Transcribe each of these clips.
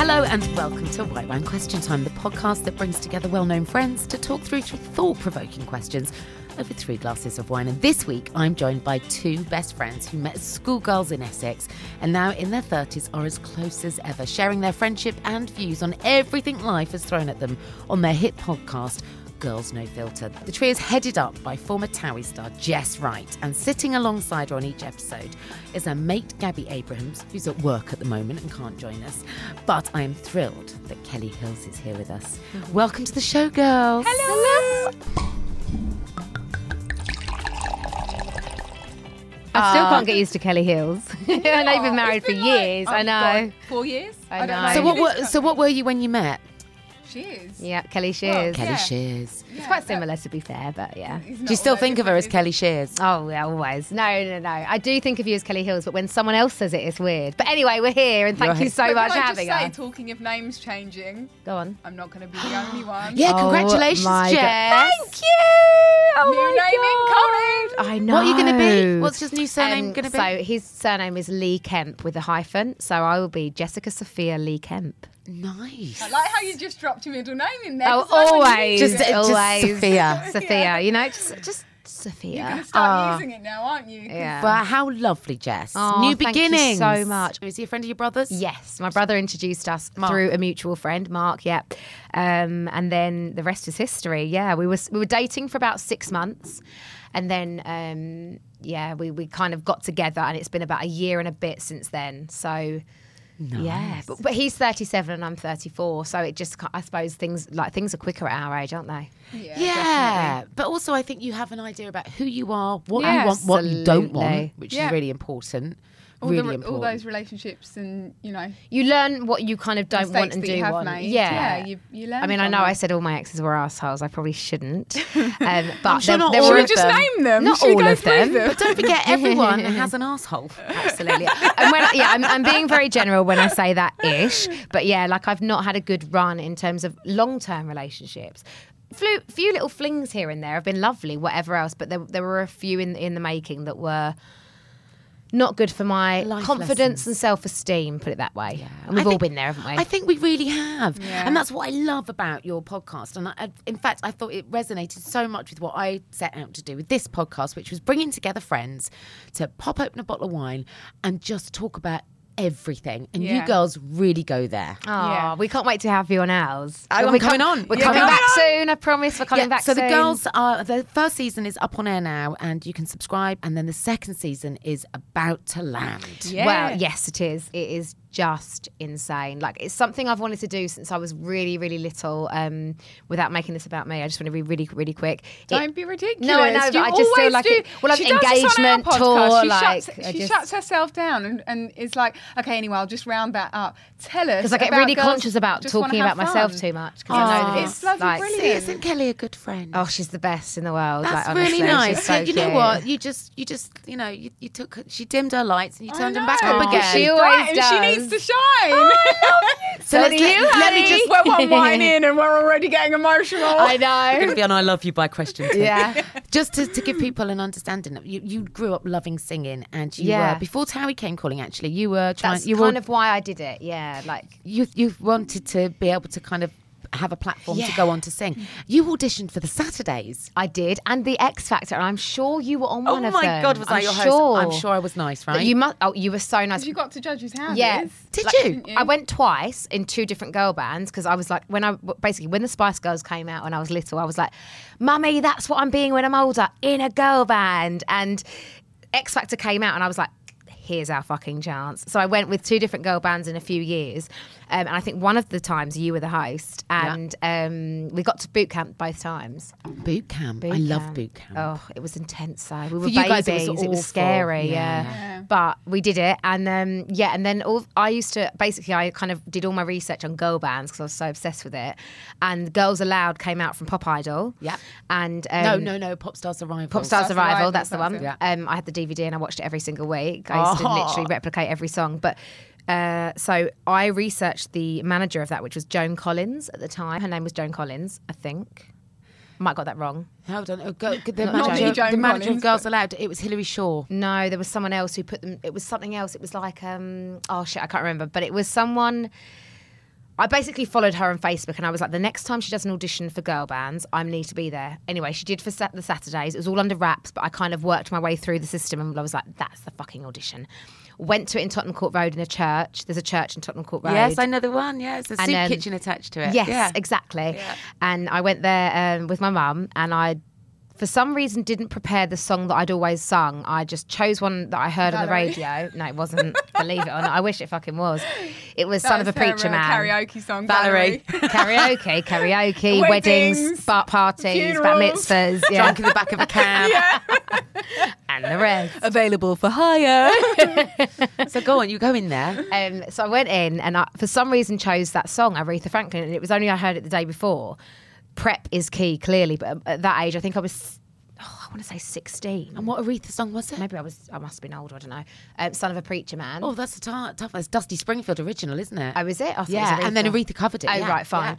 Hello and welcome to White Wine Question Time, the podcast that brings together well known friends to talk through thought provoking questions over three glasses of wine. And this week, I'm joined by two best friends who met as schoolgirls in Essex and now in their 30s are as close as ever, sharing their friendship and views on everything life has thrown at them on their hit podcast. Girls No Filter. The trio is headed up by former Towie star Jess Wright, and sitting alongside her on each episode is her mate Gabby Abrahams, who's at work at the moment and can't join us. But I am thrilled that Kelly Hills is here with us. Mm-hmm. Welcome to the show, girls. Hello. I still can't get uh, used to Kelly Hills. I know you've been married for years. I oh know. Four years? I don't know. So what, were, so what were you when you met? She is. Yeah, Kelly Shears. Kelly Yeah. Shears. It's quite similar, to be fair, but yeah. Do you still think of her as different, Kelly Shears? Oh, yeah, always. No, no, no. I do think of you as Kelly Hills, but when someone else says it, it's weird. But anyway, we're here, and thank You're you so But much can for I having just say, us. talking of names changing, Go on. I'm not going to be the only one. Yeah, Oh congratulations, my God. Jess. Thank you. Oh New my name incoming. I know. What are you going to be? What's his new surname Um, going to be? So his surname is Lee Kemp with a hyphen. So I will be Jessica Sophia Lee Kemp. Nice. I like how you just dropped your middle name in there. Oh, always, Just- it. just always, Sophia. Sophia. You know, just just Sophia. You're Sophia. going to start Ah. using it now, aren't you? Yeah. Well, how lovely, Jess. Oh, New thank you beginnings. so much. Is he a friend of your brother's? Yes, my brother introduced us Mark. through a mutual friend, Mark. Yeah, um, and then the rest is history. Yeah, we were we were dating for about six months, and then um, yeah, we we kind of got together, and it's been about a year and a bit since then. So. Yeah, but, but he's 37 and I'm 34, so it just I suppose things like things are quicker at our age, aren't they? Yeah. Yeah, but also I think you have an idea about who you are, what you Yeah, want, what you don't want, which Yeah. is really important. All, really the, all those relationships and, you know, You learn what you kind of don't want and do you want. made. Yeah, Yeah, you, you learn I mean, I know them. I said all my exes were assholes. I probably shouldn't. Um, but sure there, not there all were just them. name them. Not all of through them. But don't forget, everyone has an asshole. Absolutely. and when, yeah, I'm, I'm being very general when I say that ish. But yeah, like I've not had a good run in terms of long term relationships. Few, few little flings here and there have been lovely, whatever else. But there, there were a few in in the making that were not good for my Life confidence lessons. and self esteem. Put it that way. And we've all think- been there, haven't we? I think we really have. Yeah. And that's what I love about your podcast. And I, in fact, I thought it resonated so much with what I set out to do with this podcast, which was bringing together friends to pop open a bottle of wine and just talk about everything, and you girls really go there. Oh, Yeah. we can't wait to have you on ours. Oh, I'm We're coming on. We're You're coming coming back on. soon. I promise. We're coming Yeah, back so soon. the girls are the first season is up on air now, and you can subscribe, and then the second season is about to land. Yeah. Well, yes, it is. It is just insane. Like it's something I've wanted to do since I was really, really little. Um, without making this about me, I just want to be really, really quick. Don't be ridiculous. No, I know, but I just feel like do. it- well, like she does this on our engagement podcast. tour, She, like, shuts, I she just- shuts herself down and, and is like, okay, anyway, I'll just round that up. Tell us because I get really conscious about talking have about myself too much because I know that It's it's, bloody like, brilliant. See, isn't Kelly a good friend? Oh, she's the best in the world. That's like, really honestly, nice. She's so you know what? You just, you just, you know, you, you took, she dimmed her lights and you turned them back know. up again. She always does. She needs to shine. Oh, so So let's do let, you, let me just. we're one wine in and we're already getting emotional. I know. going to be on I love you by question two. Yeah. Just to, to give people an understanding, you, you grew up loving singing, and you Yeah. were before Towie came calling. Actually, you were trying. That's you kind were, of why I did it. Yeah, like you you wanted to be able to kind of have a platform to go on to sing. You auditioned for the Saturdays. I did, and the X Factor. I'm sure you were on oh one oh of them. Oh my. God, was I I'm your sure. host? I'm sure I was nice, right? You must. Oh, you were so nice. you got to judge judges' houses. Yeah. Did Like, you? you? I went twice in two different girl bands because I was like, when I basically when the Spice Girls came out when I was little, I was like, "Mummy, that's what I'm being when I'm older in a girl band." And X Factor came out, and I was like, "Here's our fucking chance." So I went with two different girl bands in a few years, um, and I think one of the times you were the host, and um, we got to boot camp both times. boot camp. Boot I Boot love boot camp. Oh, it was intense. though. we were you guys, it was it was scary. Yeah. Yeah. Yeah. but we did it, and um, yeah, and then all, I used to basically I kind of did all my research on girl bands because I was so obsessed with it. And Girls Aloud came out from Pop Idol. Yep. and um, no, no, no. Pop Stars Arrival. Pop Stars Stars Arrival, Arrival, that's the one. it. Um, I had the DVD and I watched it every single week. I used to Oh. literally replicate every song. But uh, so I researched the manager of that, which was Joan Collins at the time. Her name was Joan Collins, I think. Might have got that wrong. Hold on. Oh, go, the manager, me, Joan the manager Collins, of Girls Aloud. It was Hillary Shaw. No, there was someone else who put them. It was something else. It was like, um, oh shit, I can't remember. But it was someone. I basically followed her on Facebook, and I was like, the next time she does an audition for girl bands, I'm need to be there. Anyway, she did for the Saturdays. It was all under wraps, but I kind of worked my way through the system, and I was like, that's the fucking audition. Went to it in Tottenham Court Road in a church. There's a church in Tottenham Court Road. Yes, I know the one. Yeah, it's a soup um, kitchen attached to it. Yes, yeah. exactly. And I went there um, with my mum, and I, for some reason, didn't prepare the song that I'd always sung. I just chose one that I heard on the Valerie. radio. No, it wasn't. believe it or not, I wish it fucking was. It was "Son of a Preacher uh, Man." Karaoke song. Valerie. karaoke, karaoke, weddings, Weddings, bar parties, bat mitzvahs, yeah, Drunk in the back of a cab. and the rest. Available for hire. so go on, you go in there. Um, so I went in and I, for some reason chose that song, Aretha Franklin, and it was only I heard it the day before. Prep is key, clearly, but at that age, I think I was, oh, I want to say 16. And what Aretha song was it? Maybe I was, I must have been older, I don't know. Um, Son of a Preacher Man. Oh, that's a tough. tough. It's Dusty Springfield original, isn't it? Oh, is it? I thought it yeah, and then Aretha covered it. Oh, yeah, right, fine.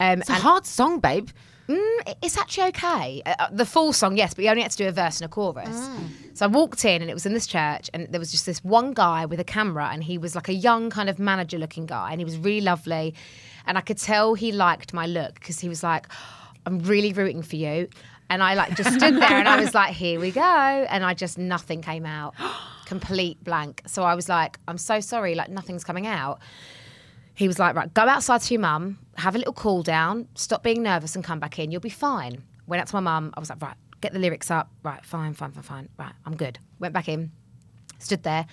yeah. Um, It's a hard song, babe. Mm, it's actually okay. Uh, Uh, the full song, yes, but you only had to do a verse and a chorus. Mm. So I walked in and it was in this church, and there was just this one guy with a camera, and he was like a young kind of manager looking guy, and he was really lovely. And I could tell he liked my look because he was like, I'm really rooting for you. And I like just stood there and I was like, here we go. And I just, nothing came out. Complete blank. So I was like, I'm so sorry, like nothing's coming out he was like, right, go outside to your mum, have a little cool down, stop being nervous and come back in. You'll be fine. Went out to my mum. I was like, right, get the lyrics up. Right, fine, fine, fine, fine. Right, I'm good. Went back in, stood there.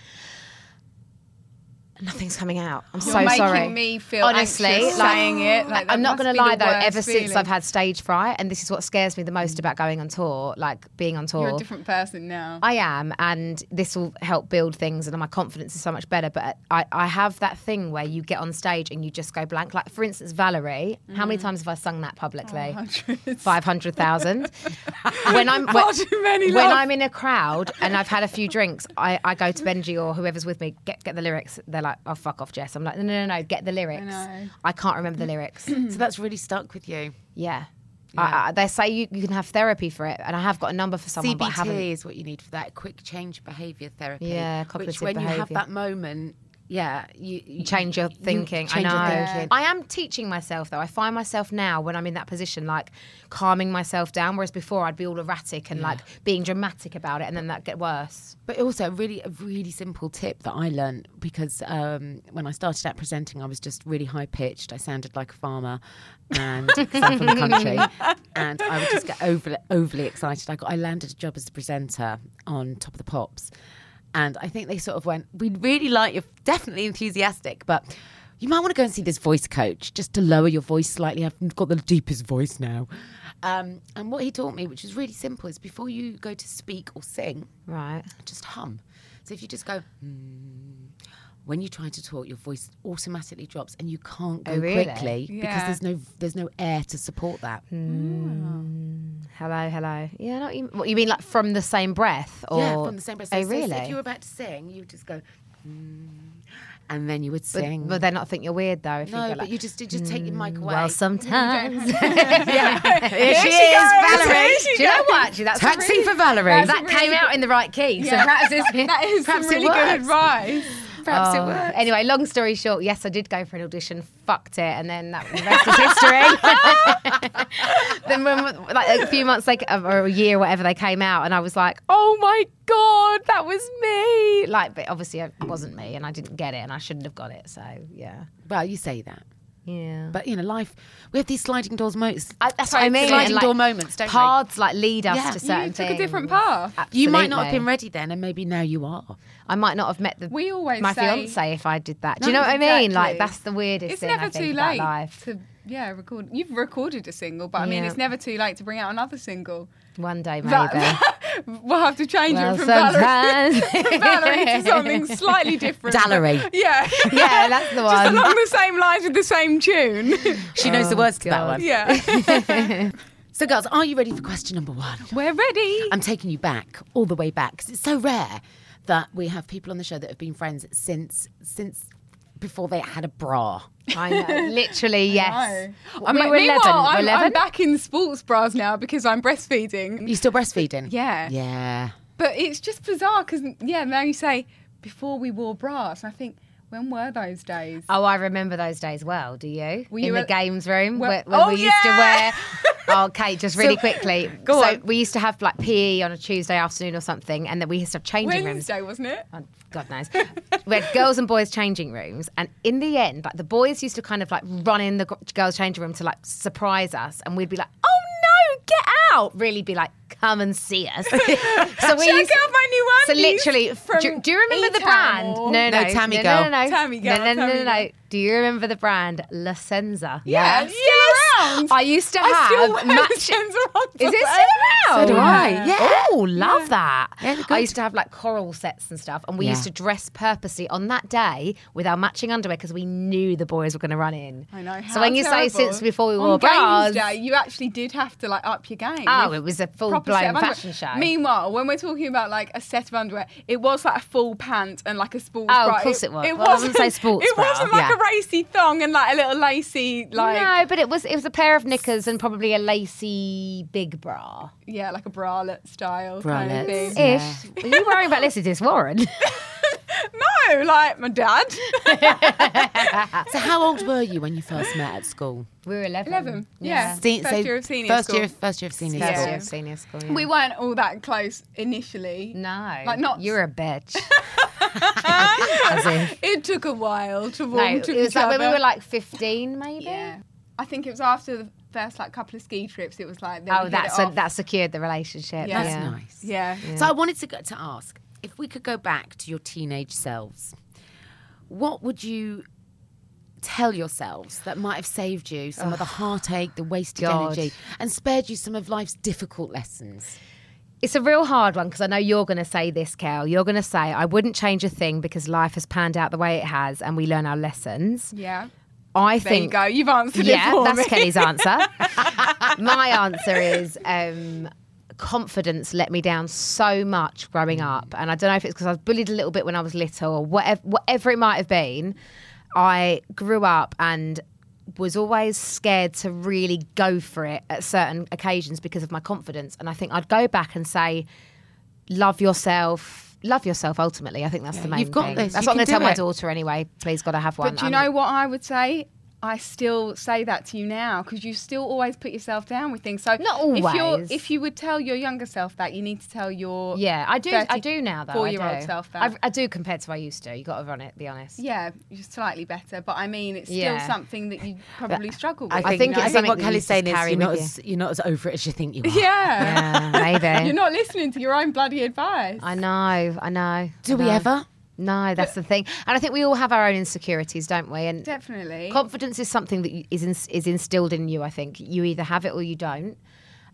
Nothing's coming out. I'm You're so making sorry. me feel Honestly, anxious like, saying it. Like, I'm not going to lie though. Ever since. I've had stage fright, and this is what scares me the most about going on tour, like being on tour. You're a different person now. I am, and this will help build things, and my confidence is so much better. But I, I have that thing where you get on stage and you just go blank. Like, for instance, Valerie, how Mm. many times have I sung that publicly? 500,000. when I'm, Far when, too many, when. I'm in a crowd and I've had a few drinks, I, I go to Benji or whoever's with me, get, get the lyrics. They're like, oh, fuck off, Jess. I'm like, no, no, no, no get the lyrics. know. I can't remember the lyrics. So that's really stuck with you. yeah. I, I, they say you, you can have therapy for it, and I have got a number for someone, but I haven't. CBT is what you need for that quick change behaviour therapy. Yeah, Which cognitive when you have that moment, yeah, you, You change your thinking. change I your know. thinking. I am teaching myself though. I find myself now when I'm in that position, like calming myself down. Whereas before I'd be all erratic and like being dramatic about it, and then that get worse. But also a really a really simple tip that I learned because um, when I started out presenting, I was just really high pitched. I sounded like a farmer, and from the country, and I would just get overly overly excited. I got I landed a job as a presenter on Top of the Pops, and I think they sort of went, "We really like you're definitely enthusiastic, but." You might want to go and see this voice coach just to lower your voice slightly. I've got the deepest voice now. Um, and what he taught me, which is really simple, is before you go to speak or sing, Right. just hum. So if you just go, hmm, when you try to talk, your voice automatically drops, and you can't oh, go Oh, really? quickly because there's no there's no air to support that. Hmm. Ah. Hello, hello. Yeah, I know what you, what you mean, like from the same breath, or yeah, from the same breath. So Oh, so really? If you were about to sing, you would just go, hmm, and then you would but, sing. but they not think you're weird though. If no, you go but like, you just did just take your mic mm, away. well, sometimes. yeah. Here she she is, goes, Valerie. here she Do you know what? Actually, that's Taxi really- for Valerie. That a came really out in the right key. So perhaps, it's, that is some Perhaps it really good works. advice. Perhaps it Oh. Anyway, long story short, yes, I did go for an audition, fucked it, and then that the rest is history. then, when, like a few months, like uh, or a year, whatever, they came out, and I was like, "Oh my god, that was me!" Like, but obviously, it wasn't me, and I didn't get it, and I shouldn't have got it. So, yeah, Well, you say that, yeah. but you know, life. We have these sliding doors moments. I, that's what I mean. Sliding like, door moments, don't we? paths like lead us Yeah. to You certain You took things. a different path. You might not have been ready then, and maybe now you are. I might not have met the We always my say- fiance if I did that. Do you know what I mean? Like that's the weirdest It's thing never I think too about late life. to yeah record. You've recorded a single, but I mean, Yeah. it's never too late to bring out another single. One day maybe. That- we'll have to change well, it from Valerie, sometimes. Valerie to something slightly different. Dallery. Yeah. yeah, that's the one. Just one. along the same lines with the same tune. She knows the oh, words to that God. one. yeah. So, girls, are you ready for question number one? We're ready. I'm taking you back, all the way back, because it's so rare that we have people on the show that have been friends since since before they had a bra. I know, literally, yes. No. We I'm, were 11. meanwhile, We're I'm, 11? I'm back in sports bras now because I'm breastfeeding. You still breastfeeding? Yeah. Yeah. But it's just bizarre because, yeah, now you say before we wore bras. And I think, when were those days? Oh, I remember those days well. Do you? Were in you the at- games room Well- where, where Oh, we used to yeah! wear. Oh, okay, just really quickly. Go so on. we used to have like PE on a Tuesday afternoon or something, and then we used to have changing rooms. Wednesday, wasn't it? Oh, God knows. we had girls and boys changing rooms, and in the end, like the boys used to kind of like run in the girls' changing room to like surprise us, and we'd be like, "Oh no, get out!" Really be like, "Come and see us." so we Check used- out my new So literally, do, do you remember the Etam brand? No, no, No, Tammy no, Girl. no, no, no, Tammy Girl, No, no, no, Tammy no, no. Do you remember the brand La Senza? Yeah, Yes. still around. I used to I still have wear match- the Is it still around? So do I, yeah. Oh, love that. Yeah. I used to have like coral sets and stuff, and we Yeah. used to dress purposely on that day with our matching underwear because we knew the boys were going to run in. I know. So how when you say since before we On wore bras, games day, you actually did have to like up your game. Oh, it was a full blown fashion show. Meanwhile, when we're talking about like a set of underwear, it was like a full pant and like a sports Oh, of course it was. It Well, I wouldn't say wasn't sports It bra. wasn't like Yeah. a racy thong and like a little lacy like no, but it was it was a pair of knickers and probably a lacy big bra. yeah, like a bralette style kind of thing. Ish. Are you worrying about this? Is this Warren? No, like my dad. So, how old were you when you first met at school? we were 11. Eleven. Yeah. Se- First so year of senior first school. Year, first year of senior First Yeah. year school. of senior school. yeah. We weren't all that close initially. No. Like, not- You're a bitch. It took a while to No, warm it to was each like when we were like 15, maybe. Yeah. I think it was after the first like couple of ski trips. It was like Oh, hit that's a, that secured the relationship. Yeah. That's yeah. nice. yeah. So I wanted to to ask if we could go back to your teenage selves, what would you tell yourselves that might have saved you some of the heartache, the wasted God. energy, and spared you some of life's difficult lessons? It's a real hard one because I know you're going to say this, Kel. You're going to say, I wouldn't change a thing because life has panned out the way it has and we learn our lessons. Yeah. I There you think. go. You've answered yeah, it for that's me. Kelly's answer. My answer is um, confidence let me down so much growing up, and I don't know if it's because I was bullied a little bit when I was little or whatever, whatever it might have been. I grew up and was always scared to really go for it at certain occasions because of my confidence, and I think I'd go back and say, love yourself. love yourself. Ultimately, I think that's the main. Thing. You've got thing. this. That's You what I'm going to tell do my daughter anyway. Please, got to have one. But do you I'm- know what I would say? I still say that to you now because you still always put yourself down with things. So Not always. If, you're, always. if you would tell your younger self that, you need to tell your Yeah, I do. I do now though. I Four-year-old do. self that. I, I do compared to what I used to. You got to run it. Be honest. yeah, you're slightly better, but I mean, it's still Yeah. something that you probably struggle with. I think, think you I think what Kelly's saying is you're not, with as, you're not as over it as you think you are. Yeah. Yeah, maybe. You're not listening to your own bloody advice. I know. I know. Do I we ever? No, that's the thing. And I think we all have our own insecurities, don't we? And Definitely. confidence is something that is you- is instilled in you. I think you either have it or you don't.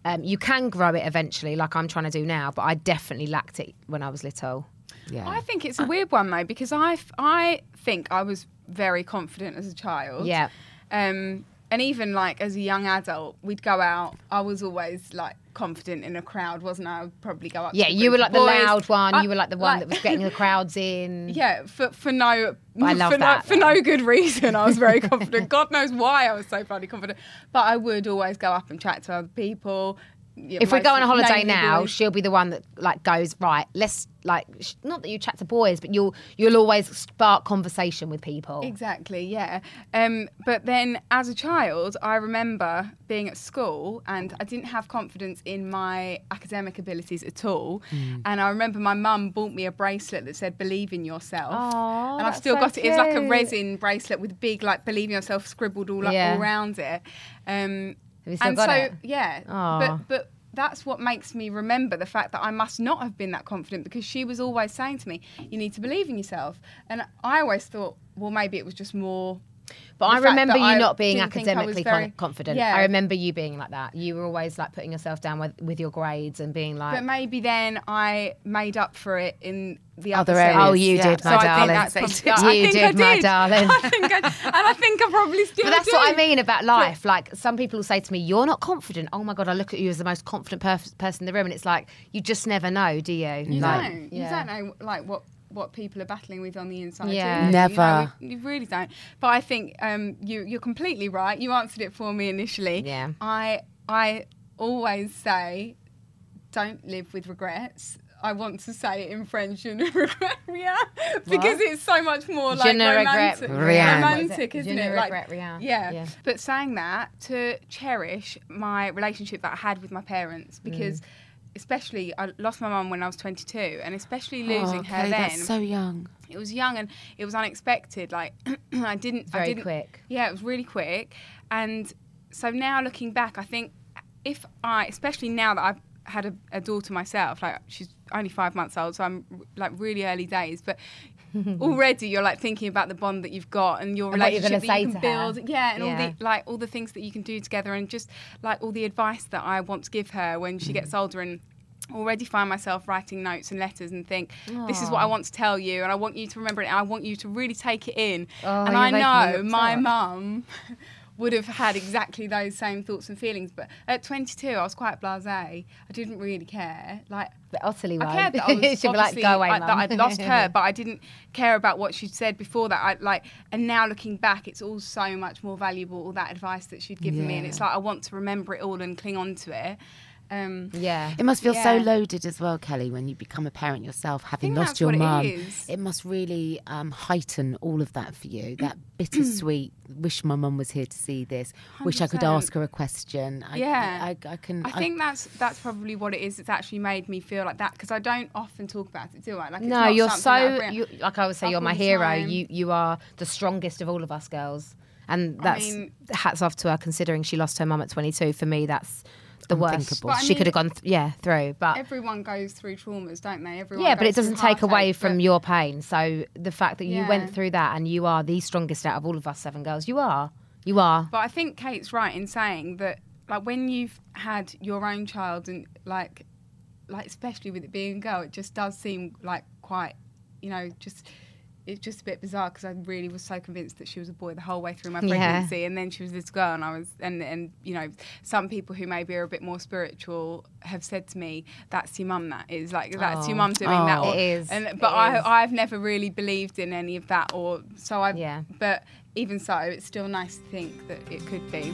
Um, you can grow it eventually, like I'm trying to do now. But I definitely lacked it when I was little. Yeah. I think it's a weird one though because I, I think I was very confident as a child. Yeah. Um, and even like as a young adult, we'd go out. I was always like confident in a crowd, wasn't I? I'd probably go up. Yeah, you were like the boys. loud one. I- you were like the one like- that was getting the crowds in. Yeah, for for no I love for, that, no, for no good reason. I was very confident. God knows why I was so bloody confident. But I would always go up and chat to other people. Yeah, If we go on a holiday now, boys. she'll be the one that like goes right. Let's like sh- not that you chat to boys, but you'll you'll always spark conversation with people. Exactly, yeah. Um, but then as a child, I remember being at school and I didn't have confidence in my academic abilities at all. Hmm. And I remember my mum bought me a bracelet that said "Believe in yourself," Aw, and I've still so got it. It was like a resin bracelet with big like "Believe in yourself" scribbled all, up, Yeah. all around it. Um, Have and so, it? yeah, Aw. but but that's what makes me remember the fact that I must not have been that confident because she was always saying to me, "You need to believe in yourself," and I always thought, well, maybe it was just more. But I remember you I not being think I academically very- confident. Yeah. I remember you being like that. You were always like putting yourself down with, with your grades and being like, But maybe then I made up for it in the Other other, areas, "Oh, you yeah. did, So my I darling." think that's probably, You I think did, I my darling. I think I, and I think I probably still But that's do. what I mean about life. Like some people say to me, "You're not confident." Oh my god, I look at you as the most confident perf- person in the room, and it's like you just never know, do you? You Like, don't. yeah. You don't know like what what people are battling with on the inside. Yeah. you? Never. You, know, you really don't. But I think um, you you're completely right. You answered it for me initially. Yeah. I I always say, don't live with regrets. I want to say it in French, je ne regrette rien, because it's so much more Je like ne romantic, rien. romantic, Je isn't ne it? Like, regrette rien. Yeah. Yeah. But saying that, to cherish my relationship that I had with my parents, Mm. Especially I lost my mum when I was 22, and especially oh, losing oh, her then. that's so young. it was young and it was unexpected. Like I didn't. I didn't, quick. Yeah, it was really quick, and so now looking back, I think if I, especially now that I've had a, a daughter myself, like she's only five months old, so I'm like really early days, but. already you're like thinking about the bond that you've got and your And what you're relationship that you can to her. build. Yeah and all the like all the things that you can do together and just like all the advice that I want to give her when she gets mm. older and already find myself writing notes and letters and think this is what I want to tell you and I want you to remember it and I want you to really take it in. Oh, and I know my mum would have had exactly those same thoughts and feelings but at 22 I was quite blasé I didn't really care like But utterly I cared that I was like, "Go away, I, that I'd lost her, but I didn't care about what she'd said before that. I like, and now looking back, it's all so much more valuable. All that advice that she'd given me, and it's like I want to remember it all and cling on to it. Um, yeah. It must feel so loaded as well, Kelly, when you become a parent yourself, having lost your what it mum. It must really um, heighten all of that for you. That bittersweet. wish my mum was here to see this. Wish I could ask her a question. I, Yeah. I, I can. I think that's that's probably what it is. It's actually made me feel like that because I don't often talk about it, do I? Like, it's No, not you're something that I so bring- you, like I would say, you're my hero. time. You you are the strongest of all of us girls, and I that's mean- hats off to her considering she lost her mum at 22. For me, that's the worst. But I she mean- could have gone, th- yeah, through. But Everyone goes through traumas, don't they? Everyone. yeah, but it doesn't take away heartache, from your pain. So the fact that you Yeah. went through that and you are the strongest out of all of us seven girls, you are. You are. But I think Kate's right in saying that, like, when you've had your own child and like, like especially with it being a girl, it just does seem like quite, you know, just it's just a bit bizarre because I really was so convinced that she was a boy the whole way through my Yeah. pregnancy, and then she was this girl, and I was, and and you know, some people who maybe are a bit more spiritual have said to me, "That's your mum. That is like that's your Oh. mum doing that." Oh. Or, It is, And but I is. I've never really believed in any of that, or so I. Yeah. But even so, it's still nice to think that it could be.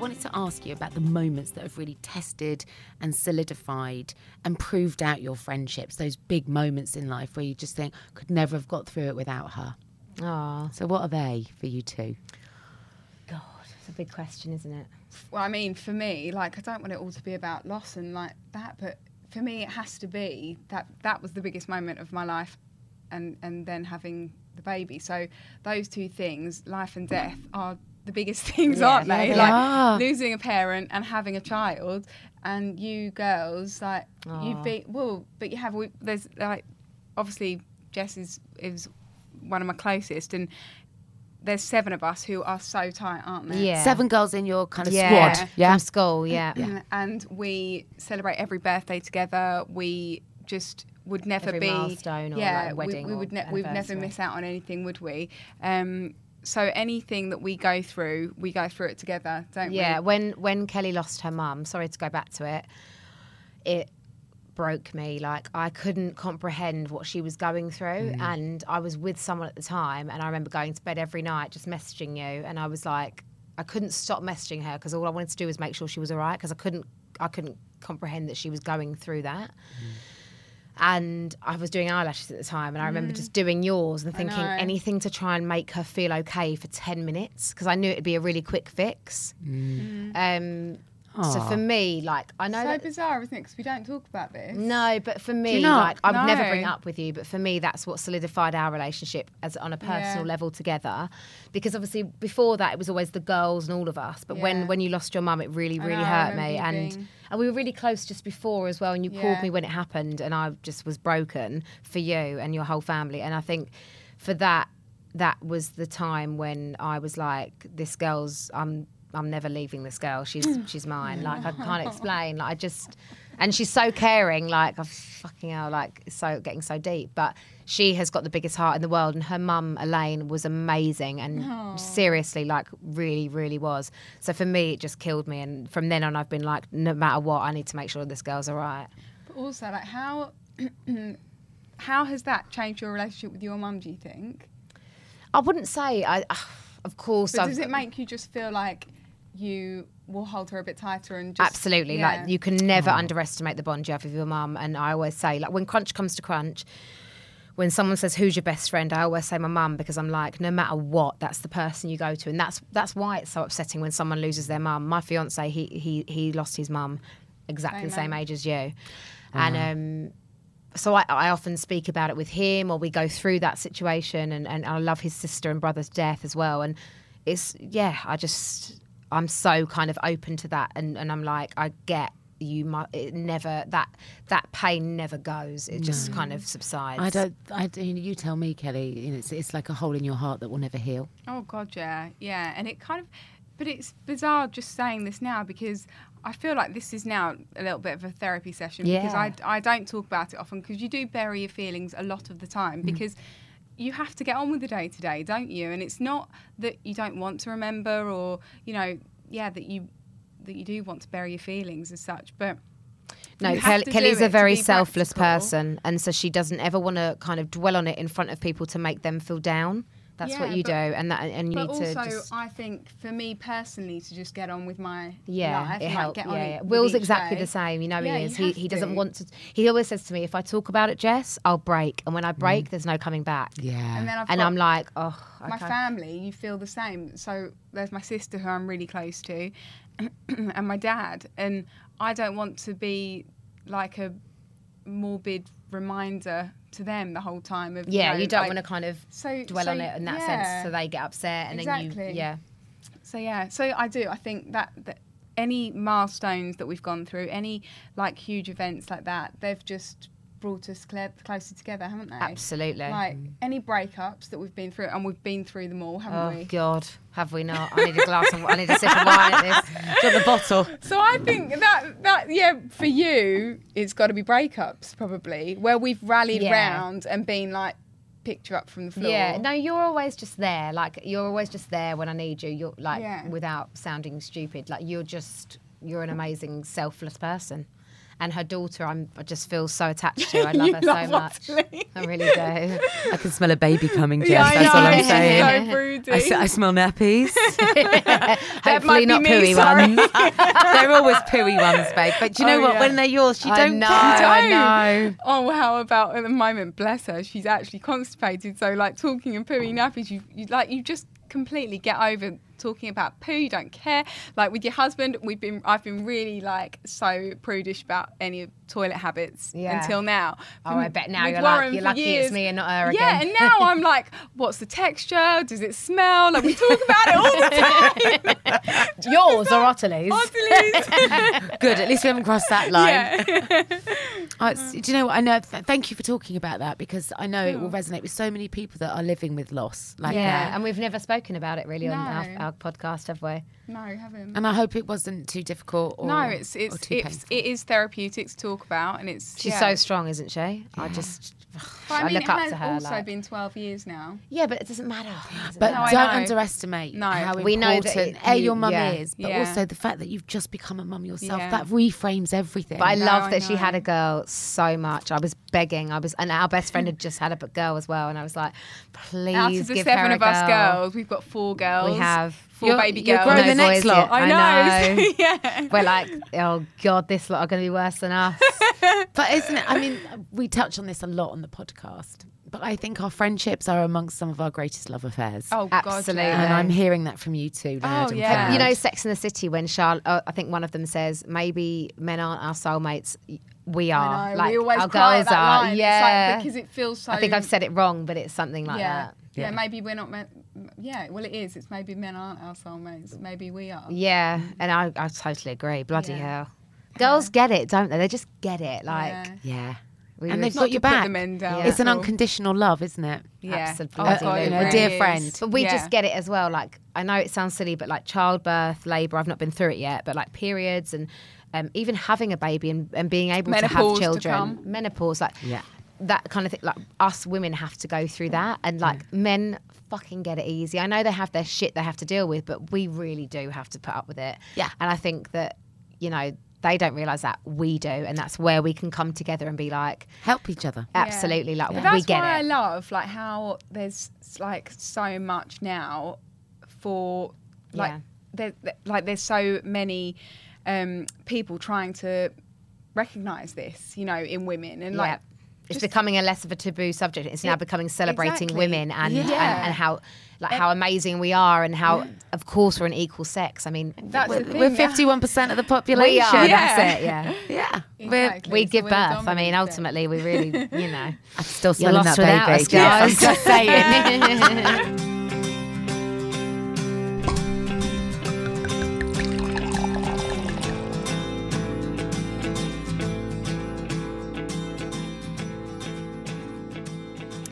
Wanted to ask you about the moments that have really tested and solidified and proved out your friendships, those big moments in life where you just think, could never have got through it without her. Oh, So, what are they for you two? God, it's a big question, isn't it? Well, I mean, for me, like, I don't want it all to be about loss and like that, but for me, it has to be that that was the biggest moment of my life, and and then having the baby. So those two things, life and death, are the biggest things, Yeah, aren't yeah, they? they like are. losing a parent and having a child, and you girls, like, you've been well, but you have. We, there's like, obviously, Jess is is one of my closest, and there's seven of us who are so tight, aren't there? Yeah. Seven girls in your kind of yeah. squad. Yeah. From school, yeah. and we celebrate every birthday together. We just would never Every be milestone or, yeah, like, we- wedding we, or would ne- we'd never miss out on anything, would we? Um, so anything that we go through, we go through it together, don't Yeah, we? when when Kelly lost her mum, sorry to go back to it, it broke me. Like I couldn't comprehend what she was going through, mm. and I was with someone at the time, and I remember going to bed every night just messaging you, and I was like, I couldn't stop messaging her because all I wanted to do was make sure she was all right because I couldn't I couldn't comprehend that she was going through that. Mm. And I was doing eyelashes at the time, and I remember mm. just doing yours and thinking anything to try and make her feel okay for 10 minutes because I knew it'd be a really quick fix. Mm. Mm. Um, so for me, like, I know It's so that. bizarre, isn't it? Because we don't talk about this. No, but for me, like I would never bring up with you, but for me, that's what solidified our relationship as on a personal Yeah. level together. Because obviously, before that, it was always the girls and all of us. But when Yeah. when you lost your mum, it really, really know, hurt me. you And being- and we were really close just before as well. And you called me when it happened, and I just was broken for you and your whole family. And I think for that, that was the time when I was like, "This girl's I'm." I'm never leaving this girl. She's mm. she's mine. Like I can't explain. Like I just, and she's so caring. Like I fucking hell. Like so getting so deep. But she has got the biggest heart in the world, and her mum Elaine was amazing and oh. seriously, like really, really was. So for me, it just killed me. And from then on, I've been like, no matter what, I need to make sure this girl's all right. But also, like, how how has that changed your relationship with your mum? Do you think? I wouldn't say I. Of course, But does it make you just feel like you will hold her a bit tighter and just Absolutely. yeah. Like you can never underestimate the bond you have with your mum. And I always say, like when crunch comes to crunch, when someone says who's your best friend, I always say my mum because I'm like, no matter what, that's the person you go to, and that's that's why it's so upsetting when someone loses their mum. My fiance, he he he lost his mum exactly the same age as you, and um. So I, I often speak about it with him, or we go through that situation, and, and I love his sister and brother's death as well. And it's yeah, I just I'm so kind of open to that, and, and I'm like I get you. Mu- it never that that pain never goes. It just kind of subsides. I don't. I don't- you tell me, Kelly. You know, it's, it's like a hole in your heart that will never heal. Oh God, yeah, yeah, and it kind of, but it's bizarre just saying this now because I feel like this is now a little bit of a therapy session because I, I don't talk about it often because you do bury your feelings a lot of the time mm. because you have to get on with the day to day, don't you? And it's not that you don't want to remember or you know, yeah, that you that you do want to bury your feelings as such, but No, Kelly, Kelly's a very selfless practical. person, and so she doesn't ever want to kind of dwell on it in front of people to make them feel down. That's what you but- do, and that and you But need also, to just I think for me personally, to just get on with my yeah, life, it and, helps. Like, get yeah, it yeah. with Will's exactly day. the same. You know Yeah, he is. He he doesn't to. want to. He always says to me, "If I talk about it, Jess, I'll break, and when I mm. break, there's no coming back." Yeah. And then I've And got I'm like, oh, my family. You feel the same. So there's my sister who I'm really close to, and my dad. And I don't want to be like a morbid reminder to them the whole time. Of Yeah, know, you don't like- want to kind of so- dwell so, on it in that yeah. sense, so they get upset, and then you, yeah. So yeah, so I do. I think that, that any milestones that we've gone through, any like huge events like that, they've just brought us cl- closer together, haven't they? Absolutely. Like any breakups that we've been through, and we've been through them all, haven't Oh we? Oh God, have we not? I need a glass of. I need a sip of wine at this. Got the bottle. So I think that that yeah, for you, it's got to be breakups probably, where we've rallied Yeah. round and been like picked you up from the floor. Yeah, no, you're always just there. Like you're always just there when I need you. You're like Yeah. without sounding stupid. Like you're just you're an amazing selfless person. And her daughter, I'm, I just feel so attached to. I love You her love so much. Ottilie. I really do. I can smell a baby coming, Jess. Yeah, I That's all know. I'm saying. So broody. I, s- I smell nappies. Hopefully not me, pooey sorry. ones. they're always pooey ones, babe. But do you know Oh, what? yeah. When they're yours, you I don't know, care. I don't. know. Oh, how about at the moment? Bless her, she's actually constipated. So like talking and pooing nappies, you, you like you just completely get over talking about poo. You don't care. Like with your husband, we've been I've been really like so prudish about any toilet habits Yeah. until now. Oh, I bet now you're like, you're lucky it's me and not her again. Yeah, and now I'm like, what's the texture? Does it smell? Like we talk about it all the time. Yours or Ottilie's? Ottilie's. Good. At least we haven't crossed that line. yeah. Oh, do you know what? I know. Th- thank you for talking about that because I know it will oh. resonate with so many people that are living with loss. Like Yeah, that. and we've never spoken about it really on our, No. Our podcast, have we? No, haven't. And I hope it wasn't too difficult. Or, no, it's or it's too it's painful. it is therapeutic to talk about, and it's She's yeah. so strong, isn't she? I just, But I, I mean, look it up has to her. also like- been 12 years now. yeah, but it doesn't matter. But No, don't underestimate No. how important We know that it- A, you- your mum yeah. is, but Yeah. also the fact that you've just become a mum yourself. Yeah. That reframes everything. But I No, love I that she had a girl so much. I was begging. I was, and our best friend had just had a b- girl as well, and I was like, please Out of the give seven her a of us girl. girls, we've got four girls. We have. 4 You're- baby you're the next boys lot. yet. I I know. know. yeah. We're like, oh god, this lot are going to be worse than us. But isn't it? I mean, we touch on this a lot on the podcast. But I think our friendships are amongst some of our greatest love affairs. Oh, God, Absolutely. yeah. and I'm hearing that from you too, Leonard. Oh, yeah. glad. You know, Sex in the City when Charlotte, uh, I think one of them says, maybe men aren't our soulmates. We are. I know. Like we always our cry girls at that are. line. It's Yeah. like, because it feels so. I think I've said it wrong, but it's something like yeah. that. Yeah. Yeah. maybe we're not meant. Yeah, well, it is. It's maybe men aren't our soulmates. Maybe we are. Yeah, and I, I totally agree. Bloody Yeah. hell. Girls get it, don't they? They just get it. Like, Yeah. Yeah. we and they've got your back. the men down Yeah. It's an unconditional love, isn't it? Yeah. Absolutely. Oh, God, God, you know, a dear friend. But we Yeah. just get it as well. Like I know it sounds silly, but like childbirth, labour, I've not been through it yet, but like periods and um, even having a baby and, and being able to have Menopause to children, come. menopause, like Yeah. That kind of thing. Like us women have to go through that, and like men fucking get it easy. I know they have their shit they have to deal with, but we really do have to put up with it. Yeah. and I think that you know they don't realize that we do, and that's where we can come together and be like, Help each other. absolutely, like But that's we get why I love like how there's like so much now for like Yeah. there, there- like there's so many um, people trying to recognize this, you know, in women and yeah. like it's just- becoming a less of a taboo subject. It's now Yeah, becoming celebrating exactly. women and, and Yeah. and how like how amazing we are and how of course we're an equal sex. I mean, that's We're, thing. we're yeah. 51% of the population. we are. Yeah. That's it. Yeah. Yeah. We're, Exactly. We give we're birth. I mean, dominating. ultimately, we really, you know, I'm still you're smelling lost that without baby. us, guys. I'm just saying.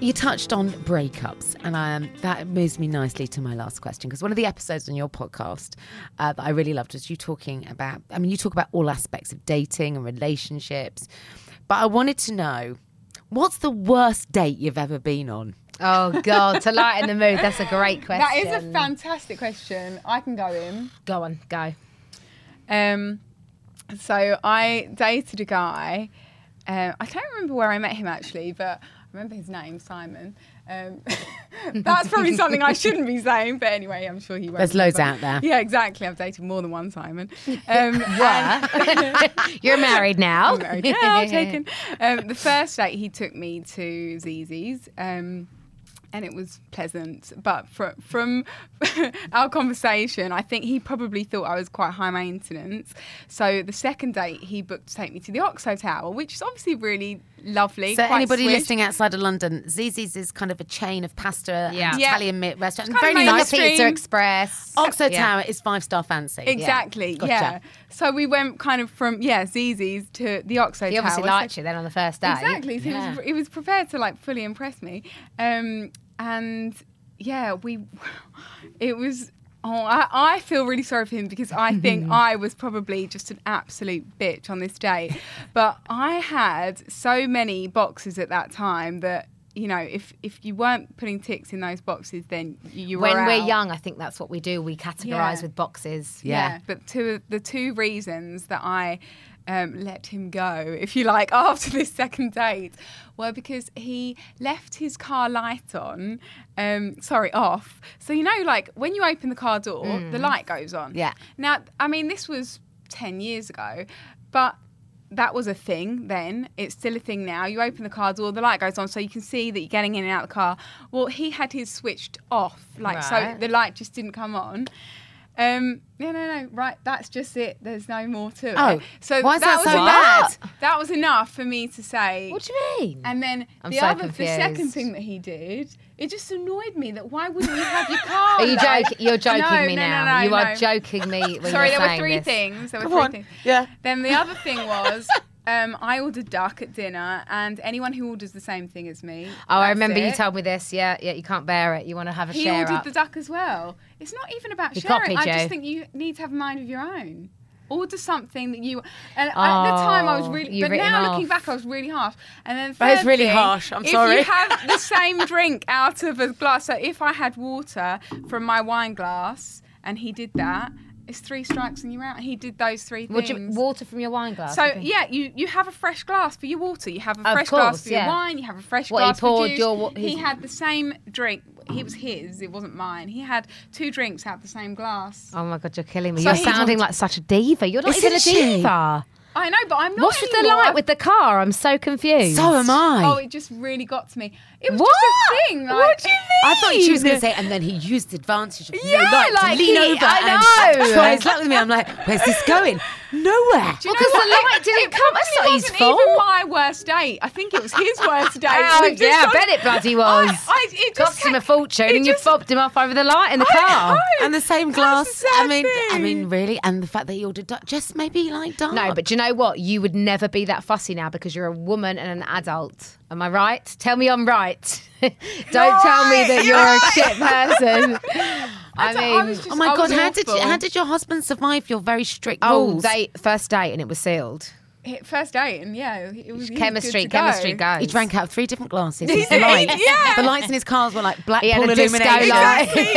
you touched on breakups, and um, that moves me nicely to my last question. Because one of the episodes on your podcast uh, that I really loved was you talking about. I mean, you talk about all aspects of dating and relationships, but I wanted to know what's the worst date you've ever been on. Oh God, to lighten the mood. That's a great question. That is a fantastic question. I can go in. Go on, go. Um, so I dated a guy. Um, I don't remember where I met him actually, but I remember his name, Simon. Um, that's probably something I shouldn't be saying, but anyway, I'm sure he won't. There's loads out there. Yeah, exactly. I've dated more than one Simon. Um, You're married now. I'm married now, taken. Um, the first date, he took me to Zizzi's. Um, and it was pleasant, but fr- from our conversation, I think he probably thought I was quite high maintenance. So the second date, he booked to take me to the Oxo Tower, which is obviously really lovely. So quite anybody swish. listening outside of London, Zizzi's is kind of a chain of pasta Yeah. and Yeah. Italian meat restaurant. Very nice. Pizza Express. Oxo Yeah. Tower is five star fancy. Exactly, Gotcha. yeah. So we went kind of from yeah Zizzi's to the Oxo Tower. He Tower. obviously So- liked you then on the first day. Exactly. So he, was, he was prepared to like fully impress me. Um, and yeah, we, it was, oh, I, I feel really sorry for him because I think I was probably just an absolute bitch on this day. But I had so many boxes at that time that, you know, if, if you weren't putting ticks in those boxes, then you were When we're young, I think that's what we do. We categorise Yeah. with boxes. Yeah. But two the two reasons that I um, let him go, if you like, after this second date, were because he left his car light on, um, sorry, off. So you know, like when you open the car door, the light goes on. Yeah. Now, I mean, this was ten years ago, but. That was a thing then. It's still a thing now. You open the car door, the light goes on, so you can see that you're getting in and out of the car. Well, he had his switched off, like so the light just didn't come on. Um, no, no, no. Right, that's just it. There's no more to it. Oh, so why is that was so enough. bad? That was enough for me to say. What do you mean? And then I'm the so other, the second thing that he did, it just annoyed me that why wouldn't you have your car? Are you like- joking? You're joking No, me no, no, now. no, you no. are joking me when Sorry, you're there were three this. things. There were Come three on. things. Yeah. Then the other thing was. Um, I ordered duck at dinner, and anyone who orders the same thing as me. Oh, I that's remember you told me this. Yeah, yeah. You can't bear it. You want to have a share. He ordered up. the duck as well. It's not even about He sharing. copied I just think you need to have a mind of your own. Order something that you. And at the time, I was Oh, really. But written now looking back, I was really harsh. And then That is really thing, harsh, I'm if sorry. you have the same drink out of a glass, so if I had water from my wine glass and he did that, it's three strikes and you're out. He did those three Would things. you, water from your wine glass. so okay. yeah, you, you have a fresh glass for your water. You have a Of fresh course, glass for your wine. You have a fresh What, he glass poured for juice. your wa- he had the same drink. He was his. It wasn't mine. He had two drinks out the same glass. Oh my god, you're killing me. So you're sounding told- like such a diva. You're not even a she? diva. I know, but I'm not. What's with the light with the car? I'm so confused. So am I. Oh, it just really got to me. It was What? just a thing. Like, What do you mean? I thought she was going to say, and then he used advantage of Yeah, no light like to lean he- over I and know. try his luck with me. I'm like, where's this going? Nowhere. Do you Well, 'cause know the what? light didn't it come. That's probably not his wasn't fault. even my worst date. I think it was his worst date. Oh, It just yeah, I got- bet it bloody was. I, I, it just Cost him a fortune, it and you just- fobbed him off over the light in the I car. know. and the same glass. the I sad mean, I mean, really, and the fact that he ordered dark, just maybe like dark. No, but do you know what? You would never be that fussy now because you're a woman and an adult. Am I right? Tell me I'm right. Don't tell me that you're a shit person. I, I mean, was just- oh my I god, was how did you, how did your husband survive your very strict oh, rules? date, first date, and it was sealed. Hit first date, and yeah, it was Chemistry, good to chemistry go. goes. He drank out of three different glasses. He His did, lights, yeah. the lights in his cars were like black He had pool a disco illumination. light. Exactly,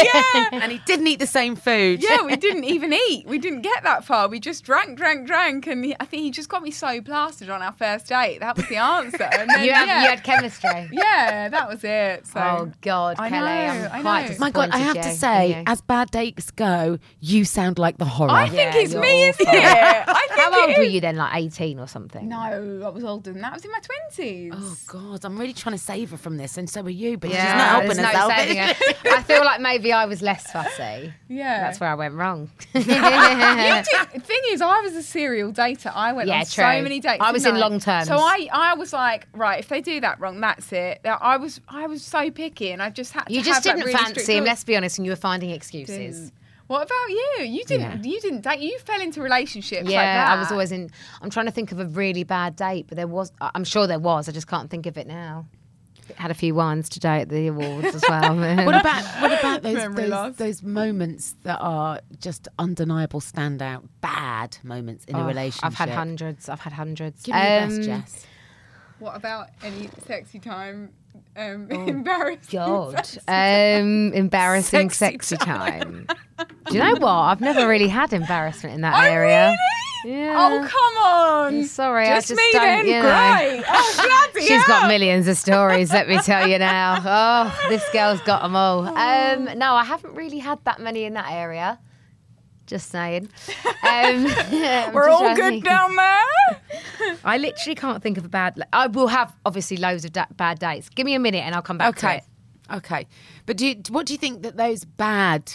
yeah. and he didn't eat the same food. yeah, we didn't even eat. We didn't get that far. We just drank, drank, drank, and he, I think he just got me so plastered on our first date. That was the answer. And then, You had, yeah, you had chemistry. yeah, that was it. So. Oh God, I Kelly, know, I'm I quite know. My God, I have disappointed to say, you. as bad dates go, you sound like the horror. I think Yeah, it's you're me, isn't it? I think How it old were you then? Like 18 or something? No, I was older than that. I was in my twenties. Oh God, I'm really trying to save her from this, and so are you. But Yeah, she's not helping there's no herself. saving her. I feel like maybe I was less fussy. Yeah. That's where I went wrong. You did- the thing is, I was a serial dater. I went Yeah, on true. so many dates. I was didn't in long terms. So I, I was like, right, if they do that wrong, that's it. I was, I was so picky, and I just had. You to just have that didn't really fancy him, rules. let's be honest, and you were finding excuses. Didn't. What about you? You didn't. You didn't date. You fell into relationships. like Yeah, I was always in. I'm trying to think of a really bad date, but there was. I- I'm sure there was. I just can't think of it now. Had a few wines today at the awards as well. What about what about those those, those moments that are just undeniable standout bad moments in a Oh, relationship? I've had hundreds. I've had hundreds. Give me your best, Um, Jess. What about any sexy time? Um, Oh, embarrassing. God. Um, embarrassing Sexy sexy, time. Do you know what? I've never really had embarrassment in that Oh, area. really? Yeah. Oh, come on. I'm sorry, Just I just don't. you know. Great. Oh, She's got millions of stories, let me tell you now. Oh, this girl's got them all. Um, no, I haven't really had that many in that area. Just saying. Um, We're all good down there. I literally can't think of a bad. I will have obviously loads of da- bad dates. Give me a minute and I'll come back to Okay, it. okay. But do you, what do you think that those bad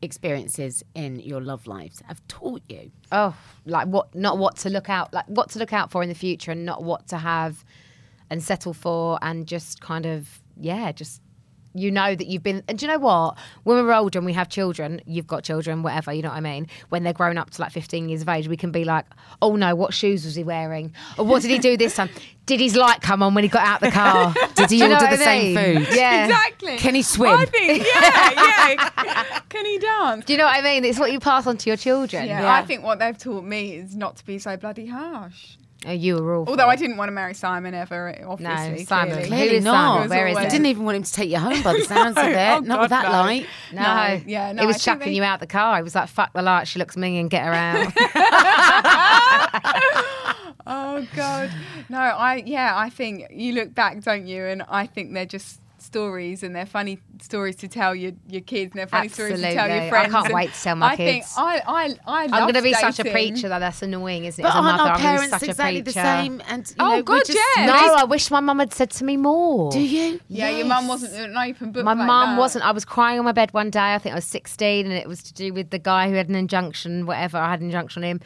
experiences in your love lives have taught you? Oh, like what? Not what to look out, like what to look out for in the future, and not what to have and settle for, and just kind of yeah, just you know that you've been. And do you know what? When we're older and we have children, you've got children, whatever. You know what I mean? When they're grown up to like 15 years of age, we can be like, oh no, what shoes was he wearing? Or what did he do this time? Did his light come on when he got out the car? Did he you order the I same food? Yeah. Exactly. Can he swim? I think, yeah, yeah. Can he dance? Do you know what I mean? It's what you pass on to your children. Yeah, I think what they've taught me is not to be so bloody harsh. Oh, you were awful. Although I didn't want to marry Simon ever, eh, obviously. Simon. clearly. Who Clearly not. Simon? Where is You he? didn't even want him to take you home by the sounds of oh, it. Oh, not with God, that no. light. No, No, yeah, no, he was I chucking they- you out the car. It was like, "Fuck the light. She looks minging. Get her out." Oh God, no! I yeah, I think you look back, don't you? And I think they're just stories, and they're funny stories to tell your your kids, and they're funny stories to tell your friends. I can't and wait to tell my I think kids. I I I I'm going to be such a preacher though. That's annoying, isn't it? But As a aren't mother, our I'm gonna parents a exactly the same? And you Oh, know, we're God, just, yeah. No, I wish my mum had said to me more. Do you? Yeah, your mum wasn't an open book. My like mum that. wasn't. I was crying on my bed one day. I think I was 16, and it was to do with the guy who had an injunction, whatever. I had an injunction on him,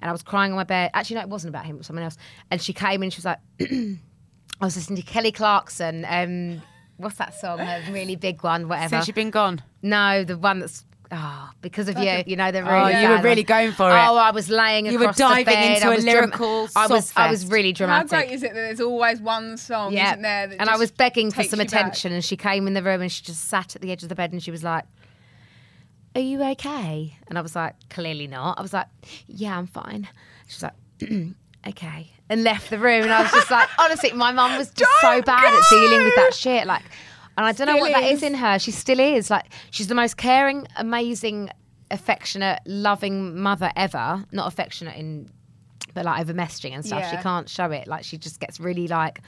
and I was crying on my bed. Actually, no, it wasn't about him. It was someone else. And she came in. She was like, I was listening to Kelly Clarkson. Um, what's that song? A really big one. Whatever. Since you've been gone. No, the one that's. Oh, because of you, you know the Oh, really. you were really going for it. Oh, I was laying. You were across the diving bed. into I a was dram- lyrical I was. I was soft really How dramatic. great is it that there's always one song, Yeah. isn't there? That and I was begging for some you back? attention, and she came in the room and she just sat at the edge of the bed and she was like, Are you okay? And I was like, Clearly not. I was like, Yeah, I'm fine. She's like, Okay. And left the room. And I was just like, Honestly, my mum was just so Don't bad at dealing with that shit. Like, and I don't know Still what that is. is in her. She still is. Like, she's the most caring, amazing, affectionate, loving mother ever. Not affectionate in, but like over messaging and stuff. She can't show it. Like, she just gets really like,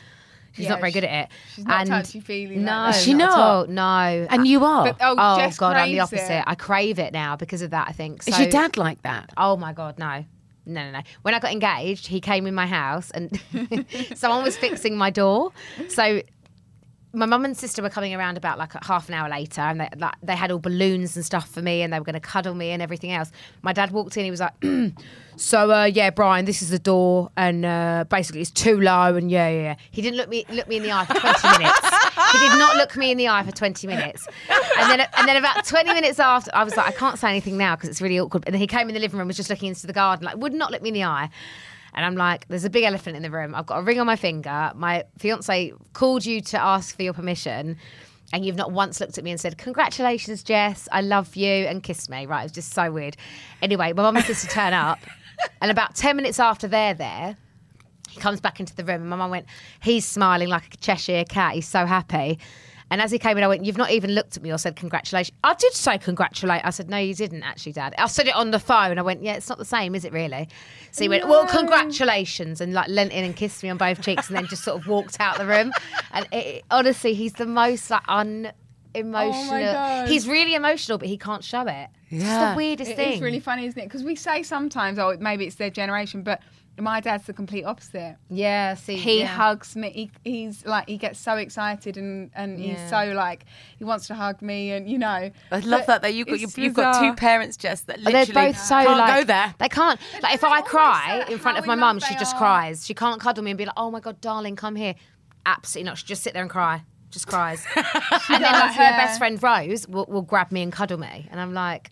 she's Yeah, not very she- good at it. she's not and touchy-feely No, that. Is she not? at not? all. No. And you are. But, oh, Oh god, I'm the opposite. it. I crave it now because of that. I think. Is your dad like that? Oh my god, no. No, no, no. When I got engaged, he came in my house and someone was fixing my door. So my mum and sister were coming around about like half an hour later and they, like, they had all balloons and stuff for me and they were going to cuddle me and everything else. My dad walked in, he was like, So uh, yeah, Brian, this is the door, and uh, basically it's too low, and yeah, yeah. yeah." He didn't look me look me in the eye for twenty minutes. He did not look me in the eye for twenty minutes, and then and then about twenty minutes after, I was like, I can't say anything now because it's really awkward. And then he came in the living room, was just looking into the garden, like would not look me in the eye. And I'm like, there's a big elephant in the room. I've got a ring on my finger. My fiance called you to ask for your permission. And you've not once looked at me and said, Congratulations, Jess. I love you, and kissed me. Right. It was just so weird. Anyway, my mum and sister turn up. And about 10 minutes after they're there, he comes back into the room. And my mum went, He's smiling like a Cheshire cat. He's so happy. And as he came in, I went, You've not even looked at me or said congratulations. I did say congratulate. I said, No, you didn't actually, Dad. I said it on the phone. I went, Yeah, it's not the same, is it really? So he went, Well, congratulations. And like leant in and kissed me on both cheeks and then just sort of walked out the room. And it, honestly, he's the most like un. Oh emotional. God. He's really emotional, but he can't show it. It's Yeah. the weirdest It thing. is really funny, isn't it? Because we say sometimes, oh, maybe it's their generation, but my dad's the complete opposite. yeah, see, He yeah. hugs me. He, he's like he gets so excited and and he's so like he wants to hug me and you know. I love But that though. You've got you've got two parents, Jess, that They're both so can't like go there. They can't. Like if I cry in front of my mum, she just are. cries. She can't cuddle me and be like, "Oh my god, darling, come here." Absolutely not. She just sit there and cry. Just cries. and then like does, her yeah. best friend Rose will, will grab me and cuddle me, and I'm like,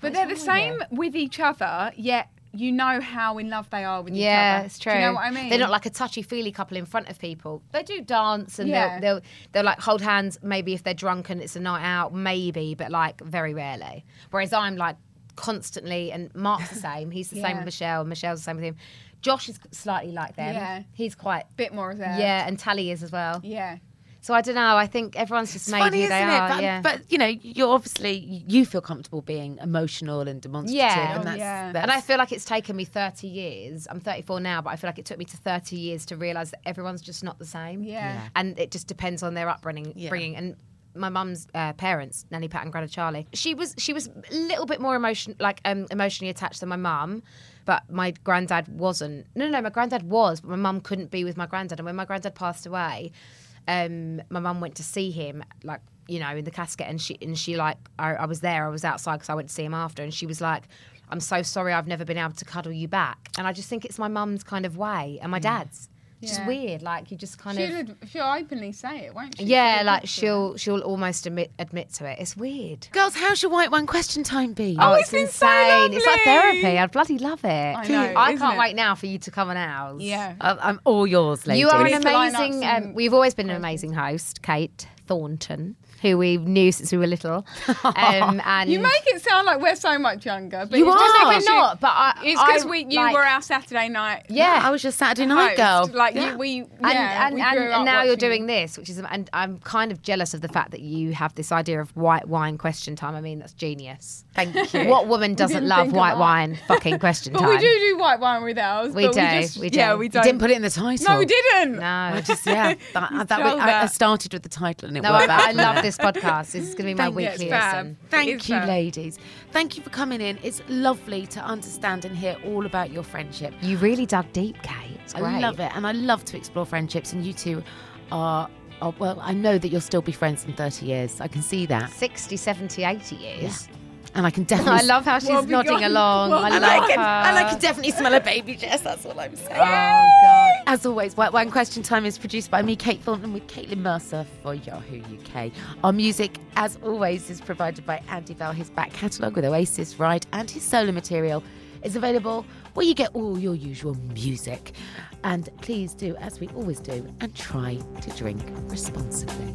But they're the same with each other, yet you know how in love they are with each other. Yeah, it's true. Do you know what I mean? They're not like a touchy feely couple in front of people. They do dance and Yeah. they'll, they'll they'll like hold hands. Maybe if they're drunk and it's a night out, maybe, but like very rarely. Whereas I'm like constantly, and Mark's the same. He's the same with Michelle. Michelle's the same with him. Josh is slightly like them. Yeah. he's quite bit more of reserved. yeah, and Tally is as well. Yeah. So I don't know. I think everyone's just It's made funny, who they are. it? But, yeah. but you know, you're obviously you feel comfortable being emotional and demonstrative. Yeah. and Oh, that's, yeah. that's and I feel like it's taken me 30 years. I'm 34 now, but I feel like it took me to 30 years to realise that everyone's just not the same. Yeah. Yeah. And it just depends on their upbringing. Yeah. Bringing. And my mum's uh, parents, Nanny Pat and Grandad Charlie, she was she was a little bit more emotion like um, emotionally attached than my mum. But my granddad wasn't. No, no, no, my granddad was, but my mum couldn't be with my granddad. And when my granddad passed away, um, my mum went to see him, like you know, in the casket, and she and she like I, I was there, I was outside because I went to see him after, and she was like, "I'm so sorry, I've never been able to cuddle you back," and I just think it's my mum's kind of way and my dad's. It's just Yeah. weird, like you just kind of She'll, she'll openly say it, won't she? yeah, She'll like admit to it. she'll she'll almost admit admit to it. It's weird. Girls, how's your white wine question time be? Oh, it's it's, been so insane! it's like therapy. I bloody love it. I know, I can't it? wait now for you to come on ours. Yeah. I- I'm all yours, ladies. You are an need to line up amazing. Um, we've always been an amazing host, Kate Thornton, who we knew since we were little. Um, and You make it sound like we're so much younger, but You it's just are. because We're you- not, but I- it's because we you like- were our Saturday night. yeah. I was your Saturday night host. girl. Like Yeah. you, we and yeah, and, we and, and now you're doing it. this, which is, and I'm kind of jealous of the fact that you have this idea of white wine question time. I mean, that's genius. Thank you. What woman doesn't love white wine fucking question But time? we do do white wine with ours. We but do, We just, we Yeah, do. we don't. didn't put it in the title. No, we didn't. No. I just yeah. That, that, Control I, I started with the title and it No, I, worked. I out. love this podcast. This is going to be my Thank weekly listen. Thank It's you, fab. ladies. Thank you for coming in. It's lovely to understand and hear all about your friendship. You really dug deep, Kate. I love it, and I love to explore friendships. And you two are, are well. I know that you'll still be friends in thirty years. I can see that, 60, 70, 80 years. And I can definitely. I love how she's Well, nodding got- along. well, I And love I can, her. and I can definitely smell a baby Jess. That's all I'm saying. Oh, God. As always, White Wine Question Time is produced by me, Kate Thornton, with Caitlin Mercer for Yahoo UK. Our music, as always, is provided by Andy Bell. His back catalogue with Oasis, Ride, and his solo material is available where you get all your usual music. And please do, as we always do, and try to drink responsibly.